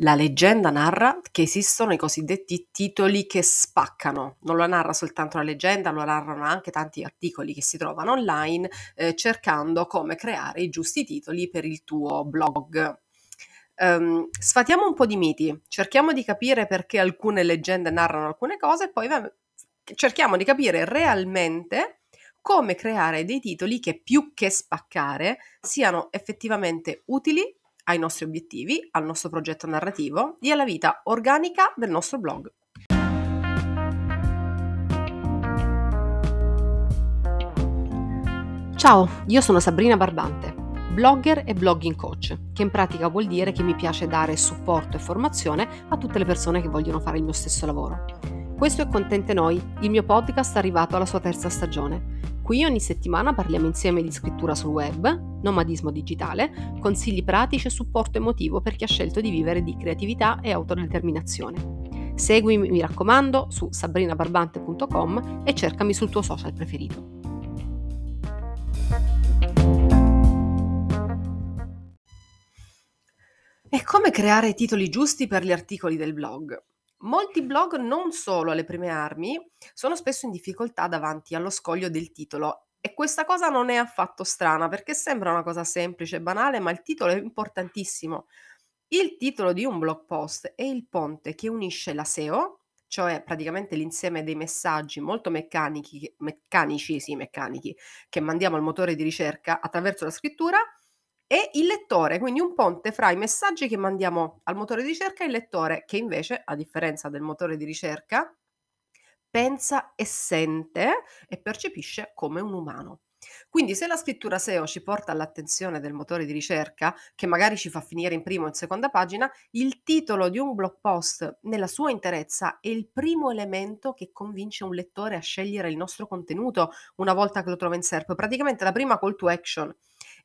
La leggenda narra che esistono i cosiddetti titoli che spaccano. Non lo narra soltanto la leggenda, lo narrano anche tanti articoli che si trovano online eh, cercando come creare i giusti titoli per il tuo blog. Um, sfatiamo un po' di miti, cerchiamo di capire perché alcune leggende narrano alcune cose e poi cerchiamo di capire realmente come creare dei titoli che più che spaccare siano effettivamente utili ai nostri obiettivi, al nostro progetto narrativo e alla vita organica del nostro blog. Ciao, io sono Sabrina Barbante, blogger e blogging coach, che in pratica vuol dire che mi piace dare supporto e formazione a tutte le persone che vogliono fare il mio stesso lavoro. Questo è Contente Noi, il mio podcast arrivato alla sua terza stagione Qui ogni settimana parliamo insieme di scrittura sul web, nomadismo digitale, consigli pratici e supporto emotivo per chi ha scelto di vivere di creatività e autodeterminazione. Seguimi, mi raccomando, su sabrinabarbante.com e cercami sul tuo social preferito. E come creare i titoli giusti per gli articoli del blog? Molti blog, non solo alle prime armi, sono spesso in difficoltà davanti allo scoglio del titolo e questa cosa non è affatto strana perché sembra una cosa semplice e banale, ma il titolo è importantissimo. Il titolo di un blog post è il ponte che unisce la SEO, cioè praticamente l'insieme dei messaggi molto meccanici, meccanici, sì, meccanici, che mandiamo al motore di ricerca attraverso la scrittura, e il lettore, quindi un ponte fra i messaggi che mandiamo al motore di ricerca e il lettore, che invece, a differenza del motore di ricerca, pensa e sente e percepisce come un umano. Quindi se la scrittura SEO ci porta all'attenzione del motore di ricerca, che magari ci fa finire in prima o in seconda pagina, il titolo di un blog post nella sua interezza è il primo elemento che convince un lettore a scegliere il nostro contenuto una volta che lo trova in SERP, praticamente la prima call to action.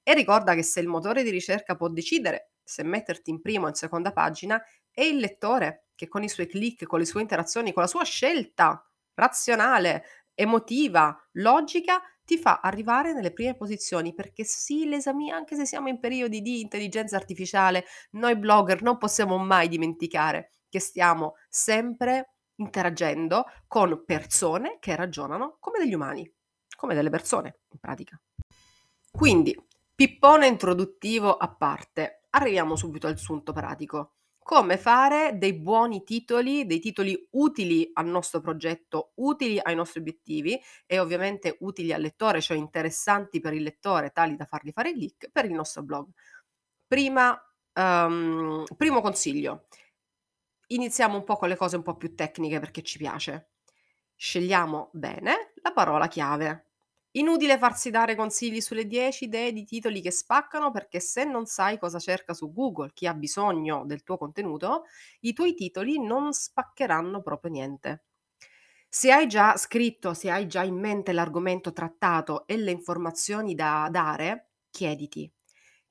E ricorda che se il motore di ricerca può decidere se metterti in prima o in seconda pagina, è il lettore che con i suoi click, con le sue interazioni, con la sua scelta razionale, emotiva, logica, ti fa arrivare nelle prime posizioni perché sì, l'esami, anche se siamo in periodi di intelligenza artificiale, noi blogger non possiamo mai dimenticare che stiamo sempre interagendo con persone che ragionano come degli umani, come delle persone in pratica. Quindi Pippone introduttivo a parte, arriviamo subito al sunto pratico. Come fare dei buoni titoli, dei titoli utili al nostro progetto, utili ai nostri obiettivi e ovviamente utili al lettore, cioè interessanti per il lettore, tali da fargli fare click per il nostro blog. Prima, um, primo consiglio, iniziamo un po' con le cose un po' più tecniche perché ci piace. Scegliamo bene la parola chiave. Inutile farsi dare consigli sulle 10 idee di titoli che spaccano perché se non sai cosa cerca su Google chi ha bisogno del tuo contenuto, i tuoi titoli non spaccheranno proprio niente. Se hai già scritto, se hai già in mente l'argomento trattato e le informazioni da dare, chiediti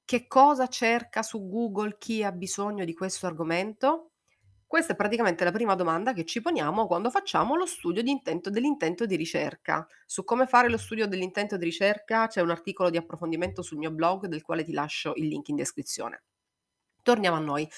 che cosa cerca su Google chi ha bisogno di questo argomento questa è praticamente la prima domanda che ci poniamo quando facciamo lo studio di intento dell'intento di ricerca. Su come fare lo studio dell'intento di ricerca c'è un articolo di approfondimento sul mio blog del quale ti lascio il link in descrizione. Torniamo a noi.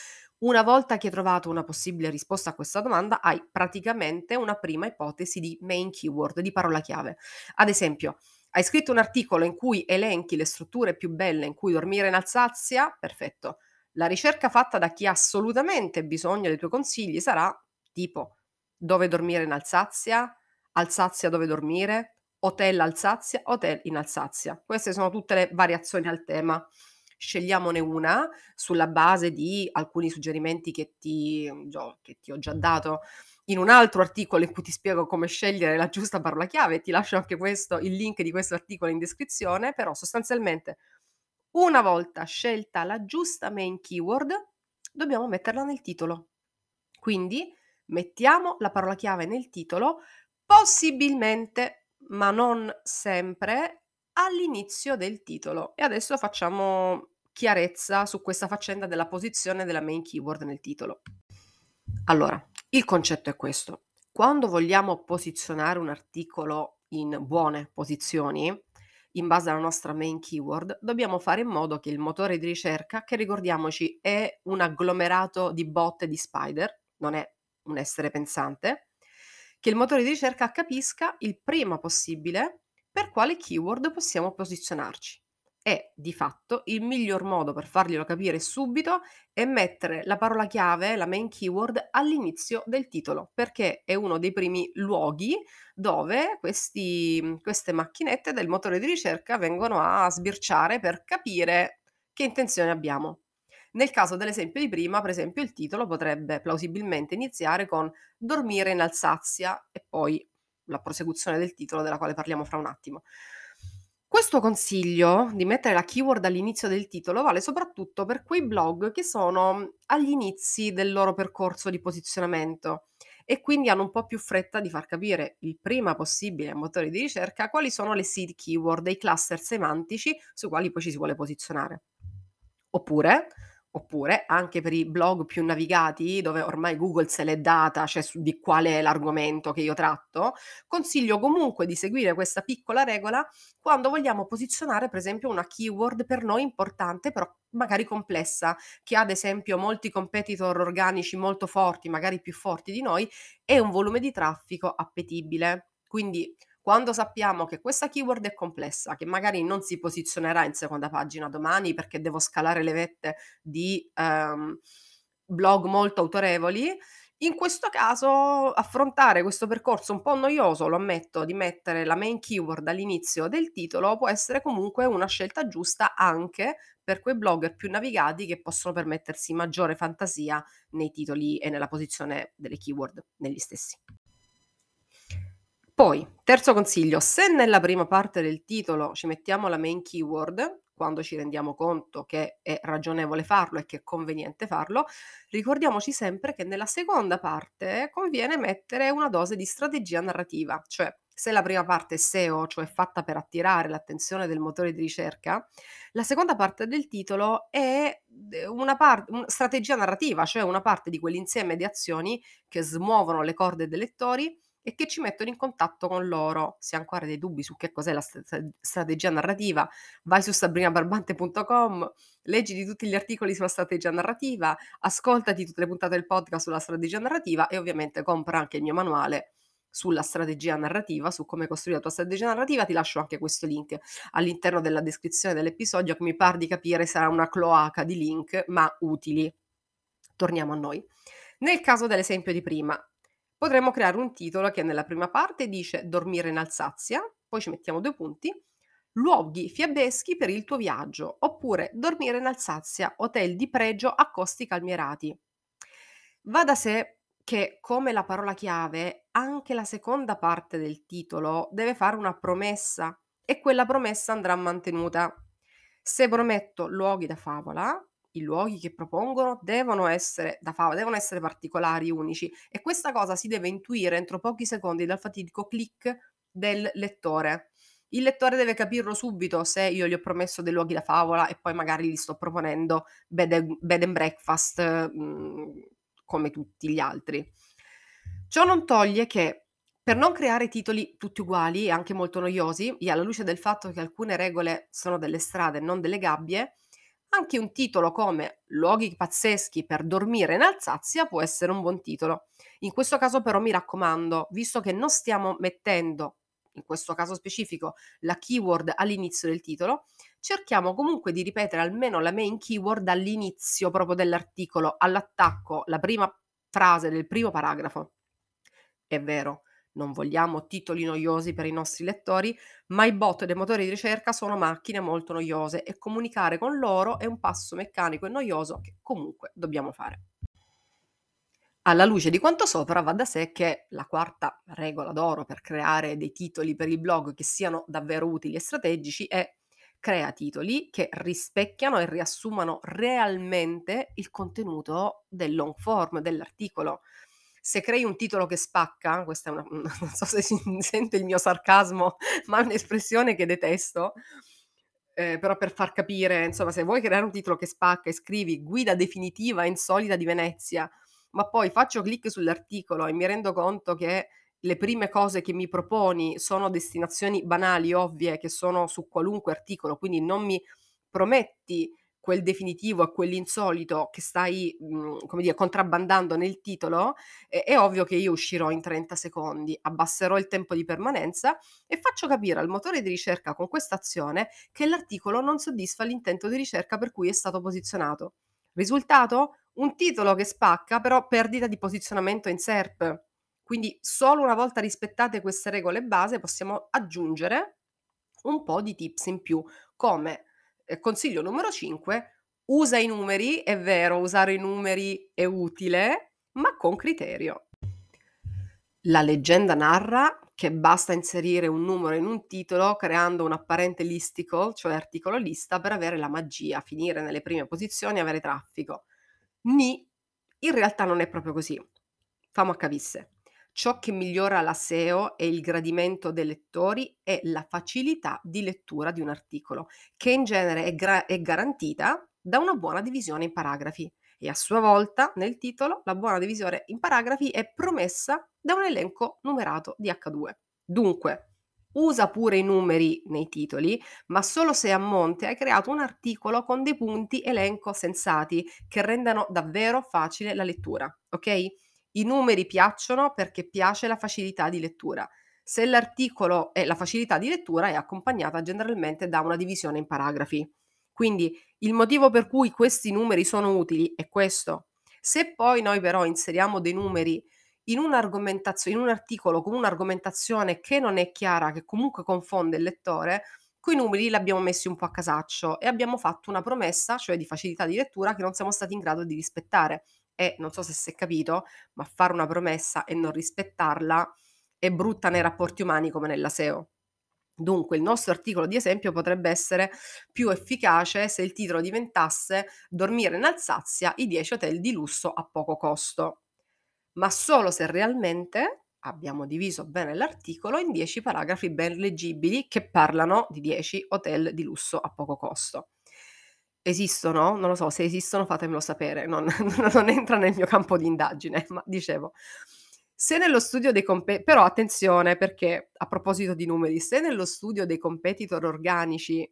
Una volta che hai trovato una possibile risposta a questa domanda, hai praticamente una prima ipotesi di main keyword, di parola chiave. Ad esempio, hai scritto un articolo in cui elenchi le strutture più belle in cui dormire in Alsazia? Perfetto la ricerca fatta da chi ha assolutamente bisogno dei tuoi consigli sarà tipo dove dormire in Alsazia, Alsazia dove dormire, hotel Alsazia, hotel in Alsazia. Queste sono tutte le variazioni al tema. Scegliamone una sulla base di alcuni suggerimenti che ti, che ti ho già dato in un altro articolo in cui ti spiego come scegliere la giusta parola chiave. Ti lascio anche questo, il link di questo articolo in descrizione, però sostanzialmente una volta scelta la giusta main keyword, dobbiamo metterla nel titolo. Quindi mettiamo la parola chiave nel titolo, possibilmente, ma non sempre, all'inizio del titolo. E adesso facciamo chiarezza su questa faccenda della posizione della main keyword nel titolo. Allora, il concetto è questo. Quando vogliamo posizionare un articolo in buone posizioni, in base alla nostra main keyword, dobbiamo fare in modo che il motore di ricerca, che ricordiamoci è un agglomerato di bot e di spider, non è un essere pensante, che il motore di ricerca capisca il prima possibile per quale keyword possiamo posizionarci. E di fatto il miglior modo per farglielo capire subito è mettere la parola chiave, la main keyword, all'inizio del titolo, perché è uno dei primi luoghi dove questi, queste macchinette del motore di ricerca vengono a sbirciare per capire che intenzione abbiamo. Nel caso dell'esempio di prima, per esempio, il titolo potrebbe plausibilmente iniziare con dormire in Alsazia e poi la prosecuzione del titolo della quale parliamo fra un attimo. Questo consiglio di mettere la keyword all'inizio del titolo vale soprattutto per quei blog che sono agli inizi del loro percorso di posizionamento e quindi hanno un po' più fretta di far capire il prima possibile ai motori di ricerca quali sono le seed keyword, i cluster semantici sui quali poi ci si vuole posizionare. Oppure Oppure anche per i blog più navigati, dove ormai Google se l'è data, cioè su di qual è l'argomento che io tratto, consiglio comunque di seguire questa piccola regola quando vogliamo posizionare per esempio una keyword per noi importante, però magari complessa, che ha ad esempio molti competitor organici molto forti, magari più forti di noi, e un volume di traffico appetibile. Quindi quando sappiamo che questa keyword è complessa, che magari non si posizionerà in seconda pagina domani perché devo scalare le vette di ehm, blog molto autorevoli, in questo caso affrontare questo percorso un po' noioso, lo ammetto, di mettere la main keyword all'inizio del titolo può essere comunque una scelta giusta anche per quei blogger più navigati che possono permettersi maggiore fantasia nei titoli e nella posizione delle keyword negli stessi. Poi, terzo consiglio, se nella prima parte del titolo ci mettiamo la main keyword, quando ci rendiamo conto che è ragionevole farlo e che è conveniente farlo, ricordiamoci sempre che nella seconda parte conviene mettere una dose di strategia narrativa, cioè se la prima parte è SEO, cioè fatta per attirare l'attenzione del motore di ricerca, la seconda parte del titolo è una, par- una strategia narrativa, cioè una parte di quell'insieme di azioni che smuovono le corde dei lettori e che ci mettono in contatto con loro. Se hai ancora dei dubbi su che cos'è la st- strategia narrativa, vai su sabrinabarbante.com, leggiti tutti gli articoli sulla strategia narrativa, ascoltati tutte le puntate del podcast sulla strategia narrativa e ovviamente compra anche il mio manuale sulla strategia narrativa, su come costruire la tua strategia narrativa, ti lascio anche questo link all'interno della descrizione dell'episodio che mi pare di capire sarà una cloaca di link, ma utili. Torniamo a noi. Nel caso dell'esempio di prima, Potremmo creare un titolo che nella prima parte dice dormire in Alsazia, poi ci mettiamo due punti, luoghi fiabeschi per il tuo viaggio, oppure dormire in Alsazia, hotel di pregio a costi calmierati. Va da sé che come la parola chiave, anche la seconda parte del titolo deve fare una promessa e quella promessa andrà mantenuta. Se prometto luoghi da favola, i luoghi che propongono devono essere da favola, devono essere particolari, unici e questa cosa si deve intuire entro pochi secondi dal fatidico click del lettore. Il lettore deve capirlo subito se io gli ho promesso dei luoghi da favola e poi magari gli sto proponendo bed and, bed and breakfast mh, mm, come tutti gli altri. Ciò non toglie che per non creare titoli tutti uguali e anche molto noiosi, e alla luce del fatto che alcune regole sono delle strade e non delle gabbie, anche un titolo come Luoghi pazzeschi per dormire in Alsazia può essere un buon titolo. In questo caso però mi raccomando, visto che non stiamo mettendo, in questo caso specifico, la keyword all'inizio del titolo, cerchiamo comunque di ripetere almeno la main keyword all'inizio proprio dell'articolo, all'attacco, la prima frase del primo paragrafo. È vero, non vogliamo titoli noiosi per i nostri lettori, ma i bot dei motori di ricerca sono macchine molto noiose e comunicare con loro è un passo meccanico e noioso che comunque dobbiamo fare. Alla luce di quanto sopra va da sé che la quarta regola d'oro per creare dei titoli per il blog che siano davvero utili e strategici è crea titoli che rispecchiano e riassumano realmente il contenuto del long form dell'articolo se crei un titolo che spacca, questa è una, non so se si sente il mio sarcasmo, ma è un'espressione che detesto, eh, però per far capire, insomma, se vuoi creare un titolo che spacca e scrivi guida definitiva insolita di Venezia, ma poi faccio clic sull'articolo e mi rendo conto che le prime cose che mi proponi sono destinazioni banali, ovvie, che sono su qualunque articolo, quindi non mi prometti quel definitivo e quell'insolito che stai, mhmm, come dire, contrabbandando nel titolo, è è ovvio che io uscirò in 30 secondi, abbasserò il tempo di permanenza e faccio capire al motore di ricerca con questa azione che l'articolo non soddisfa l'intento di ricerca per cui è stato posizionato. Risultato? Un titolo che spacca, però perdita di posizionamento in SERP. Quindi solo una volta rispettate queste regole base possiamo aggiungere un po' di tips in più, come eh, consiglio numero 5, usa i numeri, è vero, usare i numeri è utile, ma con criterio. La leggenda narra che basta inserire un numero in un titolo creando un apparente listicle, cioè articolo lista, per avere la magia, finire nelle prime posizioni e avere traffico. Ni, in realtà non è proprio così. Famo a capisse. Ciò che migliora la SEO e il gradimento dei lettori è la facilità di lettura di un articolo, che in genere è, gra- è garantita da una buona divisione in paragrafi e a sua volta nel titolo la buona divisione in paragrafi è promessa da un elenco numerato di H2. Dunque, usa pure i numeri nei titoli, ma solo se a monte hai creato un articolo con dei punti elenco sensati che rendano davvero facile la lettura, ok? I numeri piacciono perché piace la facilità di lettura. Se l'articolo e la facilità di lettura è accompagnata generalmente da una divisione in paragrafi. Quindi il motivo per cui questi numeri sono utili è questo. Se poi noi però inseriamo dei numeri in in un articolo con un'argomentazione che non è chiara, che comunque confonde il lettore, quei numeri li abbiamo messi un po' a casaccio e abbiamo fatto una promessa, cioè di facilità di lettura, che non siamo stati in grado di rispettare e non so se si è capito, ma fare una promessa e non rispettarla è brutta nei rapporti umani come nella SEO. Dunque il nostro articolo di esempio potrebbe essere più efficace se il titolo diventasse Dormire in Alsazia, i 10 hotel di lusso a poco costo, ma solo se realmente abbiamo diviso bene l'articolo in 10 paragrafi ben leggibili che parlano di 10 hotel di lusso a poco costo. Esistono? Non lo so, se esistono fatemelo sapere, non non entra nel mio campo di indagine, ma dicevo, se nello studio dei compe però attenzione perché, a proposito di numeri, se nello studio dei competitor organici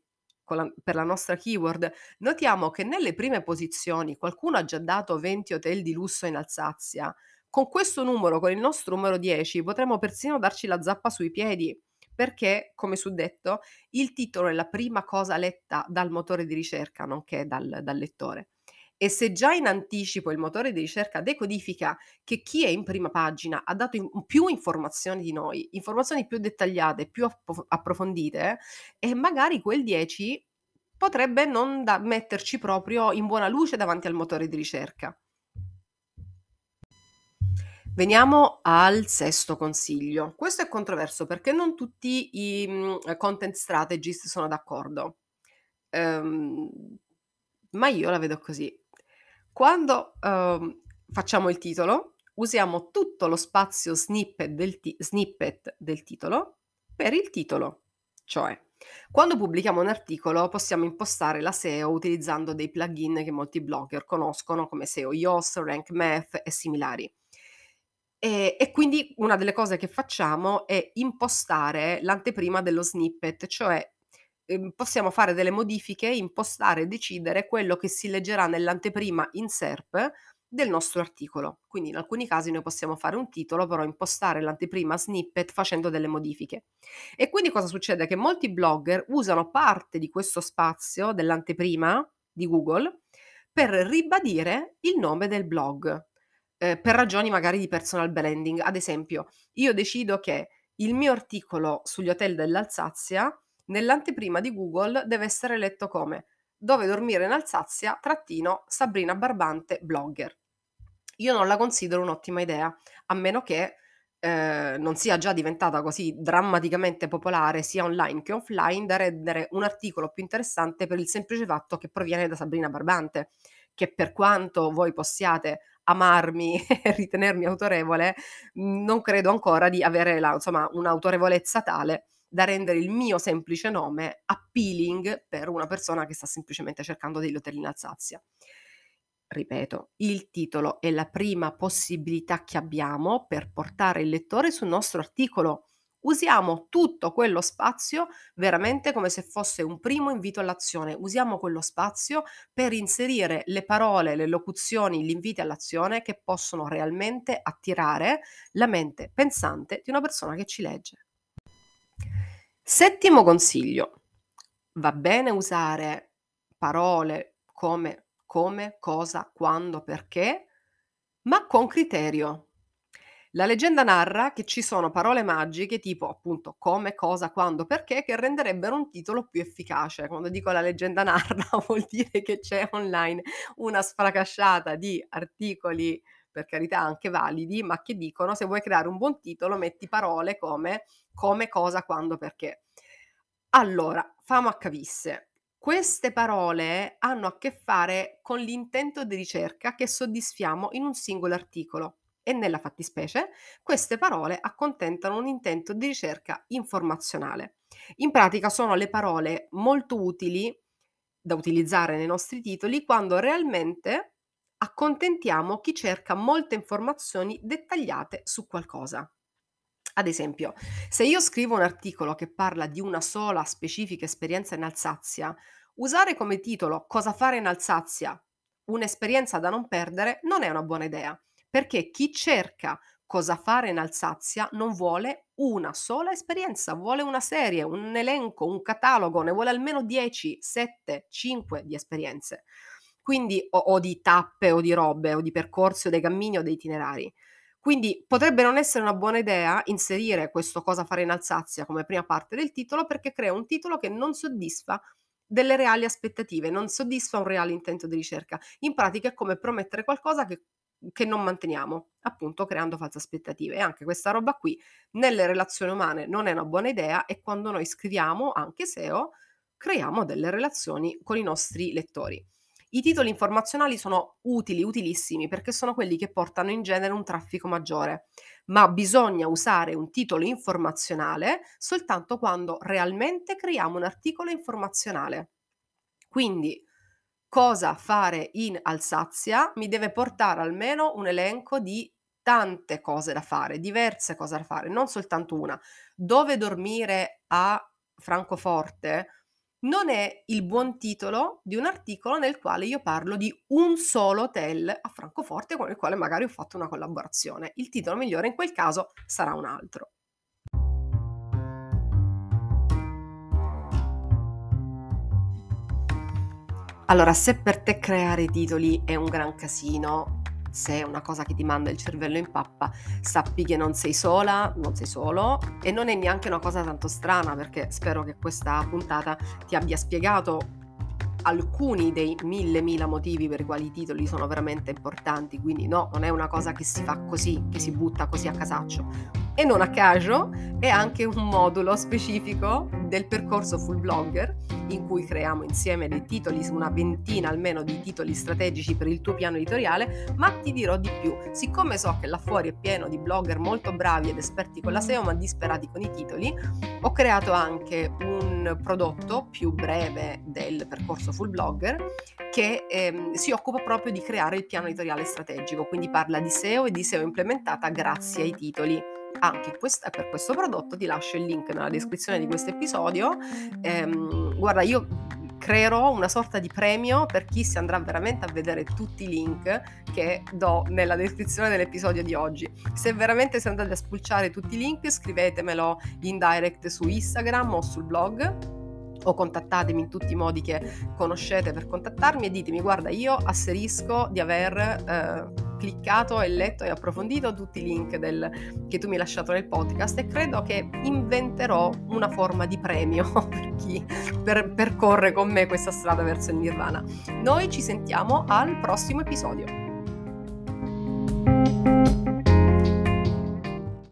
la per la nostra keyword notiamo che nelle prime posizioni qualcuno ha già dato 20 hotel di lusso in Alsazia, con questo numero, con il nostro numero 10, potremmo persino darci la zappa sui piedi perché, come suddetto, il titolo è la prima cosa letta dal motore di ricerca, nonché dal, dal lettore. E se già in anticipo il motore di ricerca decodifica che chi è in prima pagina ha dato in, più informazioni di noi, informazioni più dettagliate, più app- approfondite, e magari quel 10 potrebbe non da metterci proprio in buona luce davanti al motore di ricerca. Veniamo al sesto consiglio. Questo è controverso perché non tutti i content strategist sono d'accordo, um, ma io la vedo così. Quando um, facciamo il titolo, usiamo tutto lo spazio snippet del, ti- snippet del titolo per il titolo, cioè quando pubblichiamo un articolo possiamo impostare la SEO utilizzando dei plugin che molti blogger conoscono come SEO Yoast, Rank Math e similari. E, e quindi una delle cose che facciamo è impostare l'anteprima dello snippet, cioè ehm, possiamo fare delle modifiche, impostare e decidere quello che si leggerà nell'anteprima in SERP del nostro articolo. Quindi in alcuni casi noi possiamo fare un titolo, però impostare l'anteprima snippet facendo delle modifiche. E quindi cosa succede? Che molti blogger usano parte di questo spazio dell'anteprima di Google per ribadire il nome del blog eh, per ragioni magari di personal branding. Ad esempio, io decido che il mio articolo sugli hotel dell'Alsazia nell'anteprima di Google deve essere letto come dove dormire in Alsazia, trattino Sabrina Barbante, blogger. Io non la considero un'ottima idea, a meno che eh, non sia già diventata così drammaticamente popolare sia online che offline da rendere un articolo più interessante per il semplice fatto che proviene da Sabrina Barbante, che per quanto voi possiate amarmi e ritenermi autorevole, mhmm, non credo ancora di avere la insomma, un'autorevolezza tale da rendere il mio semplice nome appealing per una persona che sta semplicemente cercando degli hotel in Alsazia. Ripeto, il titolo è la prima possibilità che abbiamo per portare il lettore sul nostro articolo. Usiamo tutto quello spazio veramente come se fosse un primo invito all'azione. Usiamo quello spazio per inserire le parole, le locuzioni, gli inviti all'azione che possono realmente attirare la mente pensante di una persona che ci legge. Settimo consiglio. Va bene usare parole come come, cosa, quando, perché, ma con criterio. La leggenda narra che ci sono parole magiche tipo appunto come, cosa, quando, perché che renderebbero un titolo più efficace. Quando dico la leggenda narra vuol dire che c'è online una sfracasciata di articoli, per carità anche validi, ma che dicono se vuoi creare un buon titolo metti parole come come, cosa, quando, perché. Allora, famo a capisse. Queste parole hanno a che fare con l'intento di ricerca che soddisfiamo in un singolo articolo e nella fattispecie queste parole accontentano un intento di ricerca informazionale. In pratica sono le parole molto utili da utilizzare nei nostri titoli quando realmente accontentiamo chi cerca molte informazioni dettagliate su qualcosa. Ad esempio, se io scrivo un articolo che parla di una sola specifica esperienza in Alsazia, usare come titolo Cosa fare in Alsazia, un'esperienza da non perdere, non è una buona idea, perché chi cerca cosa fare in Alsazia non vuole una sola esperienza, vuole una serie, un elenco, un catalogo, ne vuole almeno 10, 7, 5 di esperienze. Quindi o, o di tappe o di robe o di percorsi o dei cammini o dei itinerari. Quindi potrebbe non essere una buona idea inserire questo cosa fare in Alsazia come prima parte del titolo perché crea un titolo che non soddisfa delle reali aspettative, non soddisfa un reale intento di ricerca. In pratica è come promettere qualcosa che, che non manteniamo, appunto creando false aspettative. E anche questa roba qui nelle relazioni umane non è una buona idea e quando noi scriviamo, anche SEO, creiamo delle relazioni con i nostri lettori. I titoli informazionali sono utili, utilissimi, perché sono quelli che portano in genere un traffico maggiore, ma bisogna usare un titolo informazionale soltanto quando realmente creiamo un articolo informazionale. Quindi, cosa fare in Alsazia mi deve portare almeno un elenco di tante cose da fare, diverse cose da fare, non soltanto una. Dove dormire a Francoforte? non è il buon titolo di un articolo nel quale io parlo di un solo hotel a Francoforte con il quale magari ho fatto una collaborazione. Il titolo migliore in quel caso sarà un altro. Allora, se per te creare titoli è un gran casino, se è una cosa che ti manda il cervello in pappa, sappi che non sei sola, non sei solo e non è neanche una cosa tanto strana perché spero che questa puntata ti abbia spiegato alcuni dei mille mila motivi per i quali i titoli sono veramente importanti, quindi no, non è una cosa che si fa così, che si butta così a casaccio. E non a caso è anche un modulo specifico del percorso full blogger in cui creiamo insieme dei titoli, una ventina almeno di titoli strategici per il tuo piano editoriale, ma ti dirò di più. Siccome so che là fuori è pieno di blogger molto bravi ed esperti con la SEO ma disperati con i titoli, ho creato anche un prodotto più breve del percorso full blogger che ehm, si occupa proprio di creare il piano editoriale strategico, quindi parla di SEO e di SEO implementata grazie ai titoli anche quest- per questo prodotto ti lascio il link nella descrizione di questo episodio. Ehm, guarda, io creerò una sorta di premio per chi si andrà veramente a vedere tutti i link che do nella descrizione dell'episodio di oggi. Se veramente siete andati a spulciare tutti i link, scrivetemelo in direct su Instagram o sul blog o contattatemi in tutti i modi che conoscete per contattarmi e ditemi guarda io asserisco di aver eh, cliccato e letto e approfondito tutti i link del, che tu mi hai lasciato nel podcast e credo che inventerò una forma di premio per chi per, percorre con me questa strada verso il nirvana. Noi ci sentiamo al prossimo episodio.